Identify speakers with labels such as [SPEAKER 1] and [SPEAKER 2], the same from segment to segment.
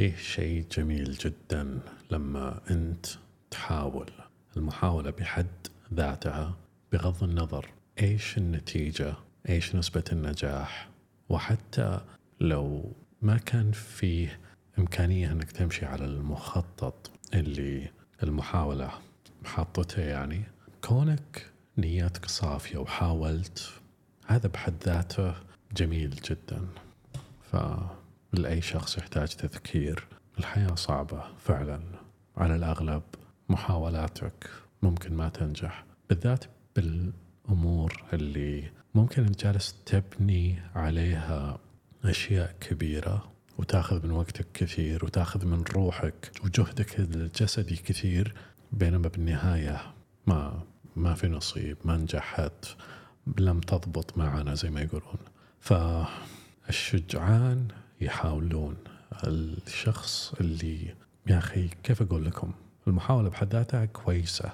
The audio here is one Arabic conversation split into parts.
[SPEAKER 1] فيه شيء جميل جدا لما أنت تحاول. المحاولة بحد ذاتها بغض النظر إيش النتيجة إيش نسبة النجاح وحتى لو ما كان فيه إمكانية أنك تمشي على المخطط اللي المحاولة حاطته يعني كونك نيتك صافية وحاولت هذا بحد ذاته جميل جدا. فلأي شخص يحتاج تذكير. الحياة صعبة فعلا. على الأغلب محاولاتك ممكن ما تنجح بالذات بالأمور اللي ممكن أنت جالس تبني عليها أشياء كبيرة وتاخذ من وقتك كثير وتاخذ من روحك وجهدك الجسدي كثير بينما بالنهاية ما ما في نصيب ما نجحت لم تضبط معنا زي ما يقولون. فالشجعان يحاولون الشخص اللي يا أخي كيف أقول لكم؟ المحاولة بحد ذاتها كويسة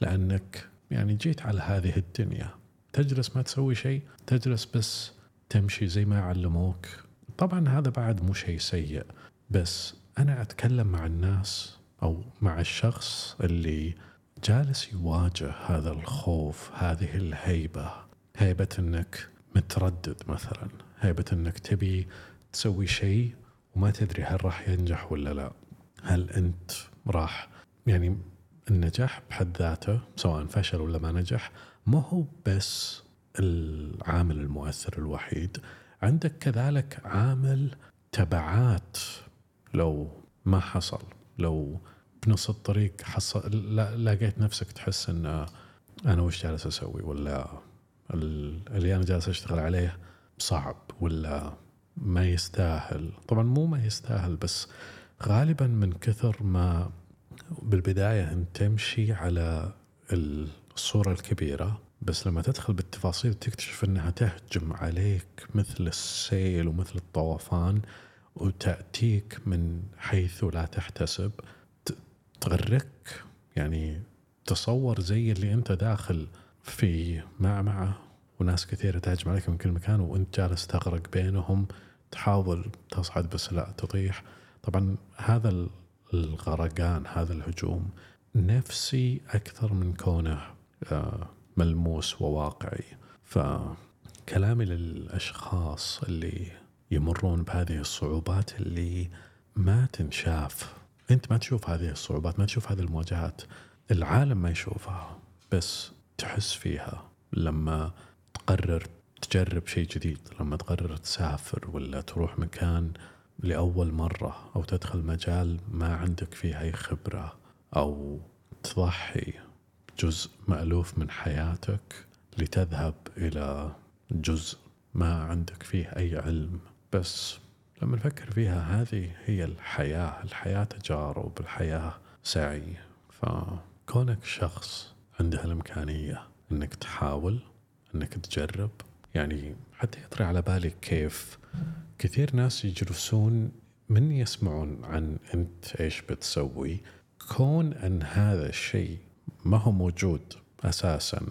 [SPEAKER 1] لأنك يعني جيت على هذه الدنيا. تجلس ما تسوي شيء تجلس بس تمشي زي ما علموك طبعا هذا بعد مو شيء سيء بس أنا أتكلم مع الناس أو مع الشخص اللي جالس يواجه هذا الخوف هذه الهيبة. هيبة أنك متردد مثلا هيبة أنك تبي تسوي شيء وما تدري هل راح ينجح ولا لا. هل أنت راح يعني النجاح بحد ذاته سواء فشل ولا ما نجح ما هو بس العامل المؤثر الوحيد. عندك كذلك عامل تبعات لو ما حصل لو بنص الطريق حصل لقيت نفسك تحس إن أنا وش جالس أسوي؟ ولا اللي أنا جالس أشتغل عليه صعب ولا ما يستاهل. طبعا مو ما يستاهل بس غالبا من كثر ما بالبداية أنت تمشي على الصورة الكبيرة بس لما تدخل بالتفاصيل تكتشف إنها تهجم عليك مثل السيل ومثل الطوفان وتأتيك من حيث لا تحتسب. تغرك يعني تصور زي اللي أنت داخل في معمعة وناس كثيرة تهجم عليك من كل مكان وأنت جالس تغرق بينهم. تحاول تصعد بس لا تطيح. طبعا هذا الغرقان هذا الهجوم نفسي أكثر من كونه آه، ملموس وواقعي. فكلامي للأشخاص اللي يمرون بهذه الصعوبات اللي ما تنشاف. أنت ما تشوف هذه الصعوبات ما تشوف هذه المواجهات. العالم ما يشوفها بس تحس فيها لما تقرر تجرب شيء جديد لما تقرر تسافر ولا تروح مكان لأول مرة أو تدخل مجال ما عندك فيه أي خبرة أو تضحي جزء مألوف من حياتك لتذهب إلى جزء ما عندك فيه أي علم. بس لما نفكر فيها هذه هي الحياة. الحياة تجارب الحياة سعي. فكونك شخص عنده الإمكانية أنك تحاول أنك تجرب يعني حتى يطري على بالي كيف كثير ناس يجلسون من يسمعون عن أنت إيش بتسوي. كون أن هذا الشيء ما هو موجود أساسا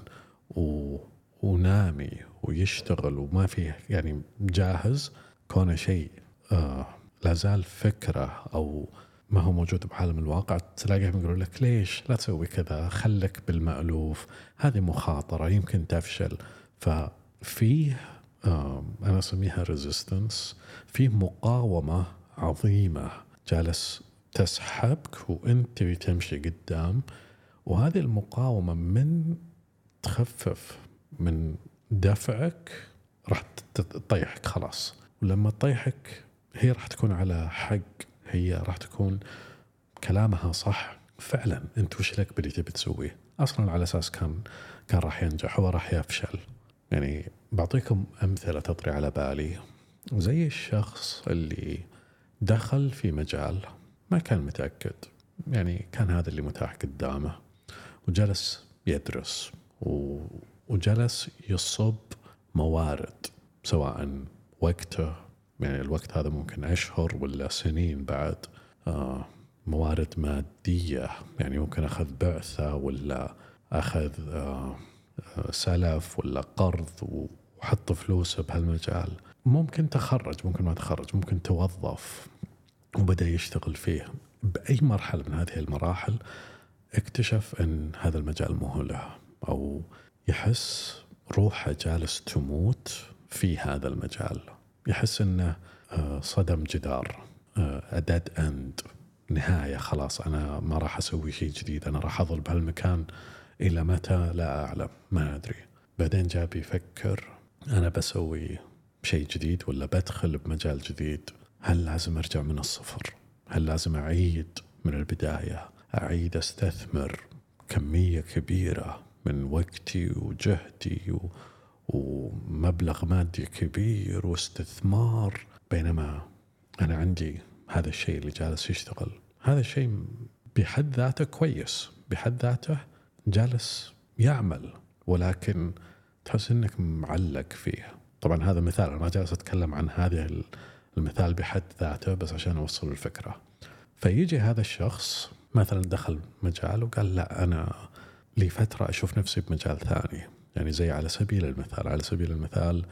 [SPEAKER 1] و... ونامي ويشتغل وما فيه يعني جاهز كونه شيء آه لا زال فكرة أو ما هو موجود بعالم الواقع تلاقيهم يقولون لك ليش لا تسوي كذا خلك بالمألوف هذه مخاطرة يمكن تفشل. ففيه آه أنا أسميها ريزيستنس فيه مقاومة عظيمة. جالس تسحبك وأنت تمشي قدام وهذه المقاومة من تخفف من دفعك راح تطيحك خلاص. ولما تطيحك هي راح تكون على حق هي راح تكون كلامها صح. فعلا أنت وش لك باللي تبي تسويه؟ أصلا على أساس كان كان راح ينجح هو راح يفشل. يعني بعطيكم أمثلة تطري على بالي. زي الشخص اللي دخل في مجال ما كان متأكد. يعني كان هذا اللي متاح قدامه. وجلس يدرس. وجلس يصب موارد. سواء وقته يعني الوقت هذا ممكن أشهر ولا سنين بعد. آه موارد مادية. يعني ممكن أخذ بعثة ولا أخذ آه، سلف ولا قرض وحط فلوسه بهالمجال. ممكن تخرج ممكن ما تخرج ممكن توظف وبدأ يشتغل فيه بأي مرحلة من هذه المراحل اكتشف أن هذا المجال مو هو له أو يحس روحه جالس تموت في هذا المجال. يحس أنه آه، صدم جدار أدد أند نهاية خلاص أنا ما راح أسوي شيء جديد أنا راح أظل بهالمكان إلى متى؟ لا أعلم ما أدري. بعدين جاب يفكر أنا بسوي شيء جديد ولا بدخل بمجال جديد؟ هل لازم أرجع من الصفر؟ هل لازم أعيد من البداية؟ أعيد أستثمر كمية كبيرة من وقتي وجهدي و... ومبلغ مادي كبير واستثمار بينما أنا عندي هذا الشيء اللي جالس يشتغل. هذا الشيء بحد ذاته كويس بحد ذاته جالس يعمل ولكن تحس إنك معلق فيه طبعا هذا مثال أنا ما جالس أتكلم عن هذا المثال بحد ذاته بس عشان أوصل الفكرة. فيجي هذا الشخص مثلا دخل مجال وقال لا أنا لي فترة أشوف نفسي بمجال ثاني. يعني زي على سبيل المثال على سبيل المثال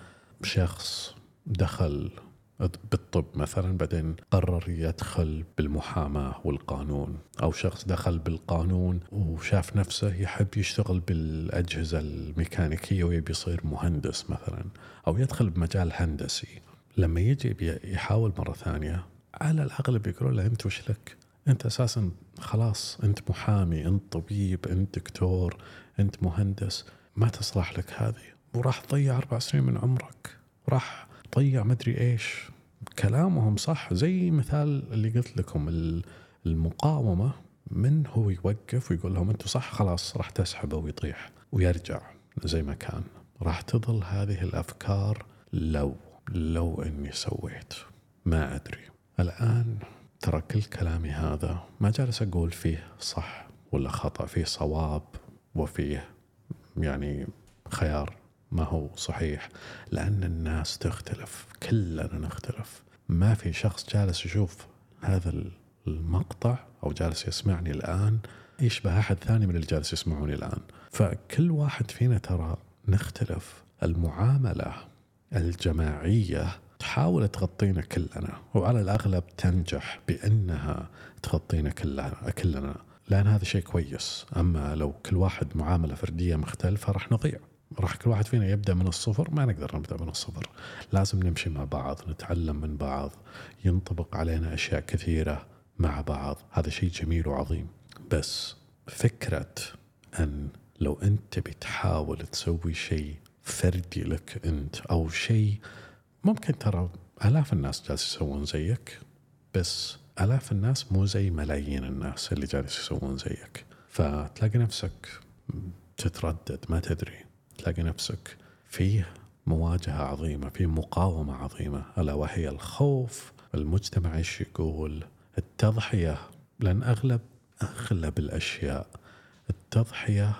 [SPEAKER 1] شخص دخل بالطب مثلا بعدين قرر يدخل بالمحاماة والقانون. أو شخص دخل بالقانون وشاف نفسه يحب يشتغل بالأجهزة الميكانيكية ويبي يصير مهندس مثلا. أو يدخل بمجال هندسي. لما يجي يحاول مرة ثانية على الأغلب يقولون له أنت وش لك؟ أنت أساسا خلاص أنت محامي أنت طبيب أنت دكتور أنت مهندس. ما تصلح لك هذه. وراح تضيع أربع سنين من عمرك. راح طيع مدري إيش. كلامهم صح زي مثال اللي قلت لكم المقاومة من هو يوقف ويقول لهم أنتم صح خلاص راح تسحبه ويطيح ويرجع زي ما كان. راح تظل هذه الأفكار لو لو إني سويت. ما أدري. الآن ترى كل كلامي هذا ما جالس أقول فيه صح ولا خطأ فيه صواب وفيه يعني خيار. ما هو صحيح؟ لأن الناس تختلف كلنا نختلف. ما في شخص جالس يشوف هذا المقطع أو جالس يسمعني الآن يشبه أحد ثاني من اللي جالس يسمعوني الآن. فكل واحد فينا ترى نختلف. المعاملة الجماعية تحاول تغطينا كلنا وعلى الأغلب تنجح بأنها تغطينا كلنا كلنا. لأن هذا شيء كويس. أما لو كل واحد معاملة فردية مختلفة راح نضيع. راح كل واحد فينا يبدأ من الصفر ما نقدر نبدأ من الصفر. لازم نمشي مع بعض نتعلم من بعض ينطبق علينا أشياء كثيرة مع بعض. هذا شيء جميل وعظيم. بس فكرة أن لو أنت بتحاول تسوي شيء فردي لك أنت أو شيء ممكن ترى آلاف الناس جالس يسوون زيك بس آلاف الناس مو زي ملايين الناس اللي جالس يسوون زيك. فتلاقي نفسك تتردد ما تدري. تلاقي نفسك فيه مواجهة عظيمة في مقاومة عظيمة. ألا وهي الخوف المجتمع إيش يقول؟ التضحية. لأن أغلب أغلب الأشياء التضحية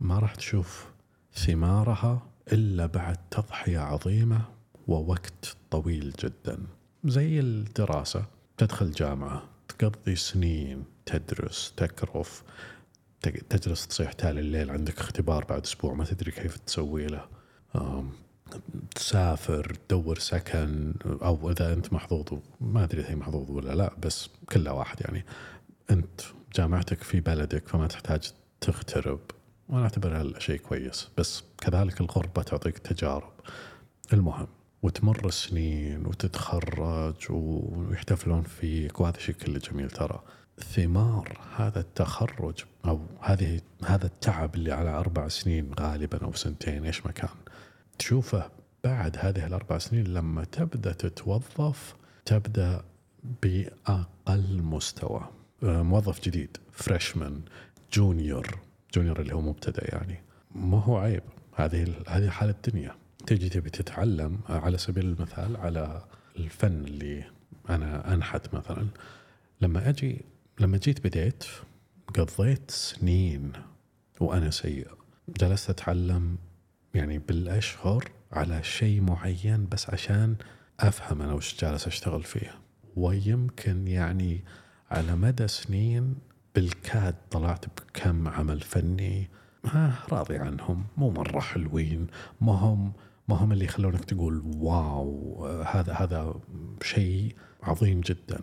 [SPEAKER 1] ما راح تشوف ثمارها إلا بعد تضحية عظيمة ووقت طويل جدا. زي الدراسة. تدخل جامعة تقضي سنين تدرس تكرف تجلس تصيح تالي الليل عندك اختبار بعد أسبوع ما تدري كيف تسوي له. تسافر تدور سكن أو إذا أنت محظوظ ما أدري هي محظوظ ولا لا بس كلها واحد يعني. أنت جامعتك في بلدك فما تحتاج تغترب. وأنا أعتبرها شيء كويس بس كذلك الغربة تعطيك تجارب. المهم. وتمر السنين وتتخرج ويحتفلون فيك وهذا شيء كله جميل ترى. ثمار هذا التخرج أو هذه هذا التعب اللي على أربع سنين غالبا أو سنتين إيش ما كان. تشوفه بعد هذه الأربع سنين لما تبدأ تتوظف تبدأ بأقل مستوى. آه، موظف جديد فريشمان جونيور جونيور اللي هو مبتدئ يعني. ما هو عيب. هذه هذه حال الدنيا. تجي تبي تتعلم على سبيل المثال على الفن اللي أنا أنحت مثلا. لما أجي لما جيت بديت قضيت سنين وأنا سيء. جلست أتعلم يعني بالأشهر على شيء معين بس عشان أفهم أنا وش جالس أشتغل فيه. ويمكن يعني على مدى سنين بالكاد طلعت بكم عمل فني ما راضي عنهم مو مرة حلوين ما هم ما هم اللي يخلونك تقول wow هذا هذا شيء عظيم جدا.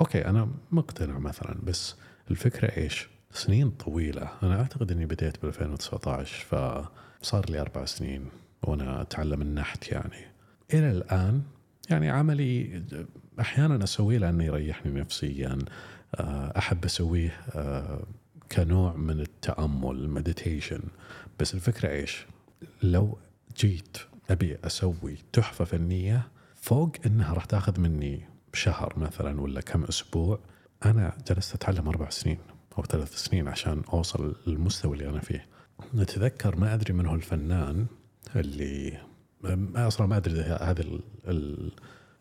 [SPEAKER 1] okay أنا مقتنع مثلا بس الفكرة إيش؟ سنين طويلة. أنا أعتقد إني بديت ب 2019 فصار لي أربع سنين وأنا أتعلم النحت يعني. إلى الآن يعني عملي أحيانا أسويه لأنه يريحني نفسيا. آه، أحب أسويه آه، كنوع من التأمل مديتيشن بس الفكرة إيش؟ لو جيت أبي أسوي تحفة فنية فوق إنها راح تاخذ مني شهر مثلا ولا كم أسبوع. أنا جلست أتعلم أربع سنين أو ثلاث سنين عشان أوصل للمستوى اللي أنا فيه. نتذكر ما أدري من هو الفنان اللي أصلا ما أدري هذه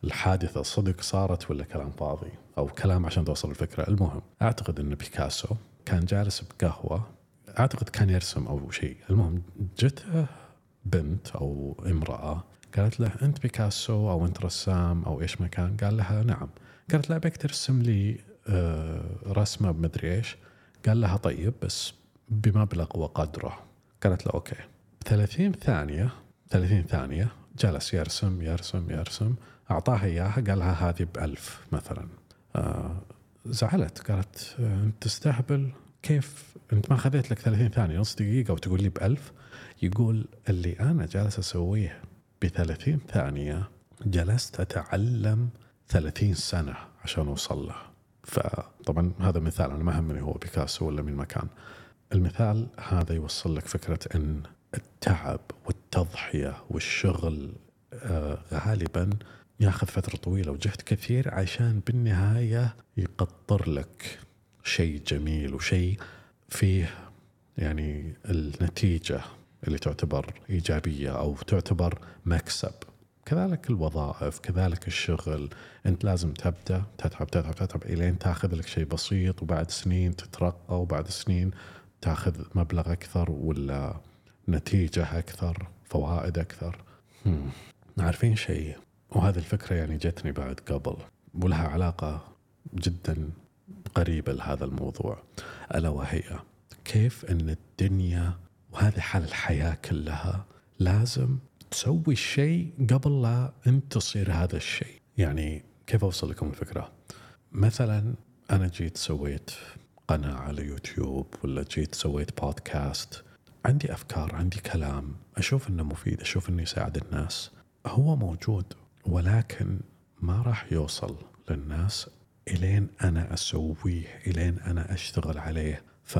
[SPEAKER 1] الحادثة صدق صارت ولا كلام فاضي أو كلام عشان توصل الفكرة، المهم أعتقد إن بيكاسو كان جالس بقهوة. أعتقد كان يرسم أو شيء، المهم جته بنت أو امرأة قالت له أنت بيكاسو أو أنت رسام أو إيش ما كان؟ قال لها نعم. قالت له أبيك ترسم لي آه، رسمة بمدري إيش؟ قال لها طيب بس بمبلغ وقدره قالت له okay. 30 ثانية 30 ثانية جلس يرسم يرسم يرسم أعطاها إياها قال لها هذه بألف مثلا. آه زعلت قالت أنت تستهبل؟ كيف؟ أنت ما خذيت لك 30 ثانية نص دقيقة وتقول لي بألف؟ يقول اللي أنا جالس أسويه ب 30 ثانية جلست أتعلم 30 سنة عشان أوصل له. فطبعا هذا مثال أنا ما همني هو بيكاسو ولا من مكان. المثال هذا يوصل لك فكرة إن التعب والتضحية والشغل آه غالبا ياخذ فترة طويلة وجهد كثير عشان بالنهاية يقطر لك شيء جميل وشيء فيه يعني النتيجة اللي تعتبر إيجابية أو تعتبر مكسب. كذلك الوظائف كذلك الشغل. أنت لازم تبدأ تتعب تتعب تتعب إلين تاخذ لك شيء بسيط وبعد سنين تترقى وبعد سنين تاخذ مبلغ أكثر ولا نتيجة أكثر فوائد أكثر. عارفين شيء؟ وهذه الفكرة يعني جتني بعد قبل ولها علاقة جدا قريبة لهذا الموضوع. ألا وهي كيف إن الدنيا وهذه حال الحياة كلها لازم تسوي الشيء قبل لا أنت تصير هذا الشيء. يعني كيف أوصل لكم الفكرة؟ مثلا أنا جيت سويت قناة على يوتيوب ولا جيت سويت بودكاست عندي أفكار عندي كلام أشوف إنه مفيد أشوف إنه يساعد الناس. هو موجود ولكن ما راح يوصل للناس إلين أنا أسويه إلين أنا أشتغل عليه. ف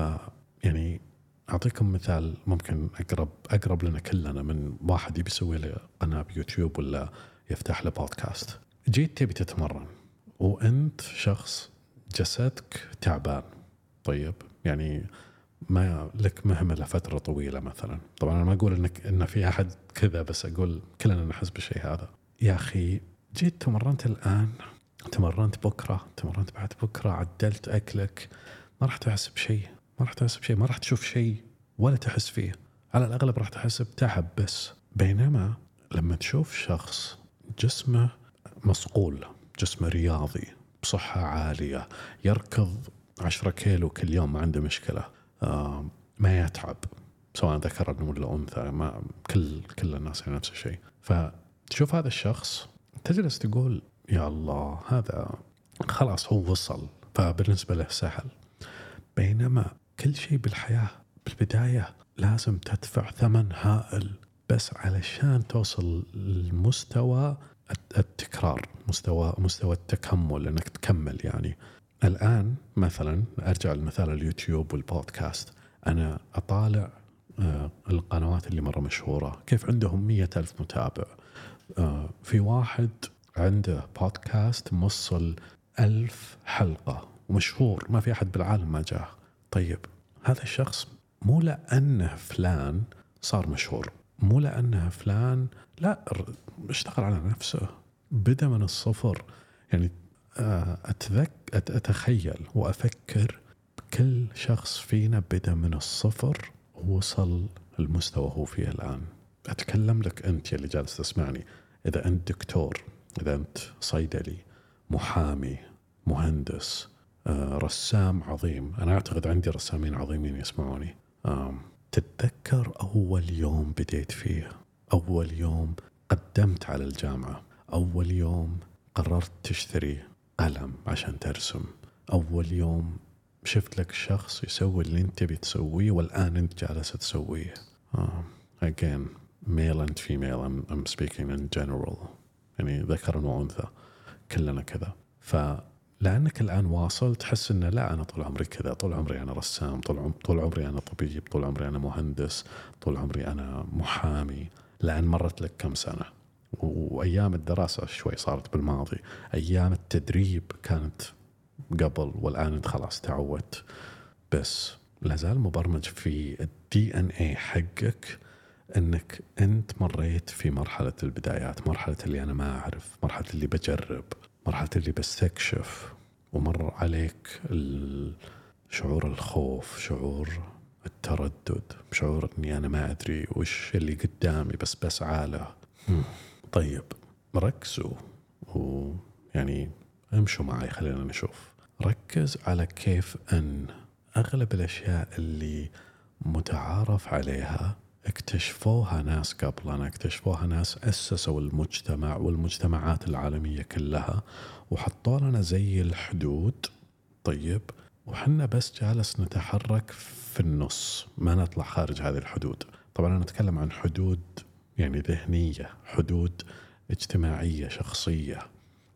[SPEAKER 1] يعني أعطيكم مثال ممكن اقرب أقرب لنا كلنا من واحد يبي يسوي له قناة بيوتيوب ولا يفتح له بودكاست. جيت تبي تتمرن وأنت شخص جسدك تعبان طيب يعني ما لك مهمة لفترة طويلة مثلا، طبعا أنا ما أقول انك إن في أحد كذا بس أقول كلنا نحس بالشيء هذا. يا أخي جيت تمرنت الآن تمرنت بكرة تمرنت بعد بكرة عدلت أكلك ما راح تحس بشيء ما راح تحس بشيء ما راح تشوف شيء ولا تحس فيه. على الأغلب راح تحس بتعب بس. بينما لما تشوف شخص جسمه مصقول جسمه رياضي بصحة عالية يركض عشرة كيلو كل يوم ما عنده مشكلة ما يتعب سواء ذكر ولا أنثى ما كل كل الناس يعني نفس الشيء. فتشوف هذا الشخص تجلس تقول يا الله هذا خلاص هو وصل فبالنسبة له سهل. بينما كل شيء بالحياة بالبداية لازم تدفع ثمن هائل بس علشان توصل لمستوى التكرار مستوى مستوى التكمل إنك تكمل يعني. الآن مثلا أرجع لمثال اليوتيوب والبودكاست. أنا أطالع آه، القنوات اللي مرة مشهورة. كيف عندهم مية ألف متابع؟ آه، في واحد عنده بودكاست موصل ألف حلقة. ومشهور ما في أحد بالعالم ما جاه. طيب هذا الشخص مو لأنه فلان صار مشهور مو لأنه فلان لا اشتغل على نفسه بدأ من الصفر. يعني آه، أتذك أتخيل وأفكر كل شخص فينا بدأ من الصفر ووصل المستوى هو فيه الآن. أتكلم لك أنت اللي جالس تسمعني. إذا أنت دكتور إذا أنت صيدلي محامي مهندس رسام عظيم. أنا أعتقد عندي رسامين عظيمين يسمعوني. تتذكر أول يوم بديت فيه؟ أول يوم قدمت على الجامعة. أول يوم قررت تشتري قلم عشان ترسم. أول يوم شفت لك شخص يسوي اللي أنت بتسويه والآن أنت جالس تسويه. uh, again male and female. I'm, I'm speaking in general. يعني ذكر وأنثى. كلنا كذا. فلأنك الآن واصل تحس أنه لا أنا طول عمري كذا طول عمري أنا رسام طول, عم طول عمري أنا طبيب طول عمري أنا مهندس طول عمري أنا محامي لأن مرت لك كم سنة؟ وأيام الدراسة شوي صارت بالماضي أيام التدريب كانت قبل والآن أنت خلاص تعودت. بس لازال مبرمج في الدي إن اي حقك إنك أنت مريت في مرحلة البدايات، مرحلة اللي أنا ما أعرف، مرحلة اللي بجرب، مرحلة اللي بستكشف ومر عليك شعور الخوف، شعور التردد، شعور إني أنا ما أدري وش اللي قدامي بس بسعى له. طيب ركزوا ويعني امشوا معي خلينا نشوف. ركز على كيف أن أغلب الأشياء اللي متعارف عليها اكتشفوها ناس قبلنا اكتشفوها ناس أسسوا المجتمع والمجتمعات العالمية كلها وحطوا لنا زي الحدود. طيب وحنا بس جالس نتحرك في النص ما نطلع خارج هذه الحدود. طبعا أنا أتكلم عن حدود يعني ذهنية حدود اجتماعية شخصية.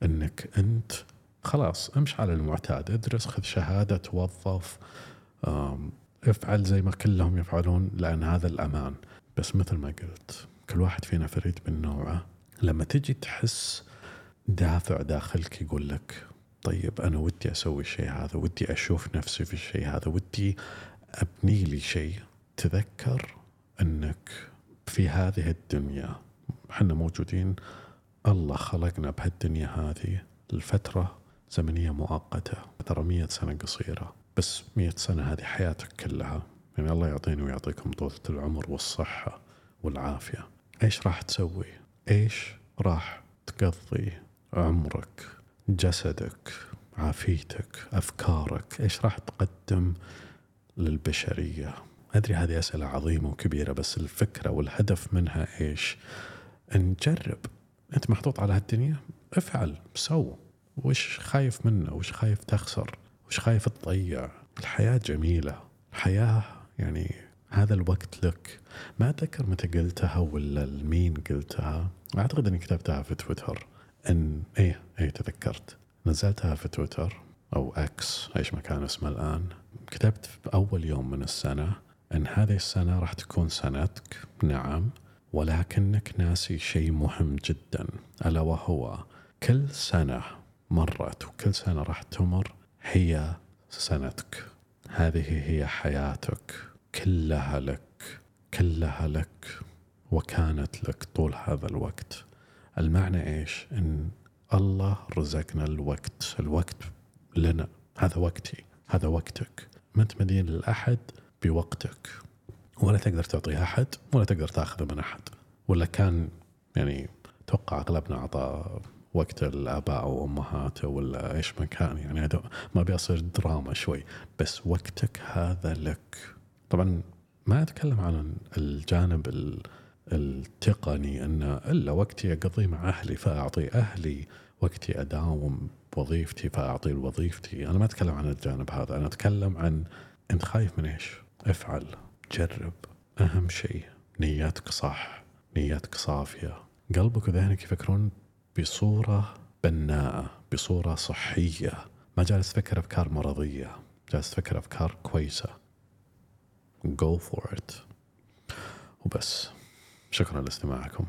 [SPEAKER 1] أنك أنت خلاص امش على المعتاد ادرس خذ شهادة توظف افعل زي ما كلهم يفعلون لأن هذا الأمان. بس مثل ما قلت كل واحد فينا فريد من نوعه. لما تجي تحس دافع داخلك يقول لك طيب أنا ودي أسوي الشيء هذا ودي أشوف نفسي في الشيء هذا ودي أبني لي شيء. تذكر أنك في هذه الدنيا. إحنا موجودين الله خلقنا بهالدنيا هذه لفترة زمنية مؤقتة ترى مية سنة قصيرة. بس مئة سنة هذه حياتك كلها. يعني الله يعطيني ويعطيكم طولة العمر والصحة والعافية. إيش راح تسوي؟ إيش راح تقضي عمرك جسدك عافيتك أفكارك؟ إيش راح تقدم للبشرية؟ أدري هذه أسئلة عظيمة وكبيرة بس الفكرة والهدف منها إيش؟ نجرب أنت محطوط على هالدنيا؟ افعل سو. وش خايف منه؟ وش خايف تخسر؟ وش خايف تضيع. الحياة جميلة. الحياة يعني هذا الوقت لك. ما أتذكر متى قلتها ولا لمين قلتها. أعتقد أني كتبتها في تويتر. أن إيه إيه تذكرت. نزلتها في تويتر أو أكس إيش ما كان اسمه الآن. كتبت في أول يوم من السنة أن هذه السنة راح تكون سنتك. نعم. ولكنك ناسي شيء مهم جدا ألا وهو كل سنة مرت وكل سنة راح تمر هي سنتك. هذه هي حياتك. كلها لك. كلها لك. وكانت لك طول هذا الوقت. المعنى إيش؟ إن الله رزقنا الوقت. الوقت لنا. هذا وقتي. هذا وقتك. ما انت مدين لاحد بوقتك. ولا تقدر تعطيه أحد ولا تقدر تأخذه من أحد. ولا كان يعني أتوقع أغلبنا اعطى وقت الآباء وامهاته ولا إيش ما كان يعني هذا ما بيصير دراما شوي بس وقتك هذا لك. طبعا ما أتكلم عن الجانب التقني إن إلا وقتي أقضيه مع أهلي فأعطي أهلي وقتي أداوم بوظيفتي فأعطي لوظيفتي. أنا ما أتكلم عن الجانب هذا أنا أتكلم عن أنت خايف من إيش؟ افعل جرب أهم شيء نياتك صح نياتك صافية. قلبك وذهنك يفكرون بصورة بناءة بصورة صحية. ما جالس تفكر أفكار مرضية جالس تفكر أفكار كويسة. Go for it. وبس. شكرا لاستماعكم.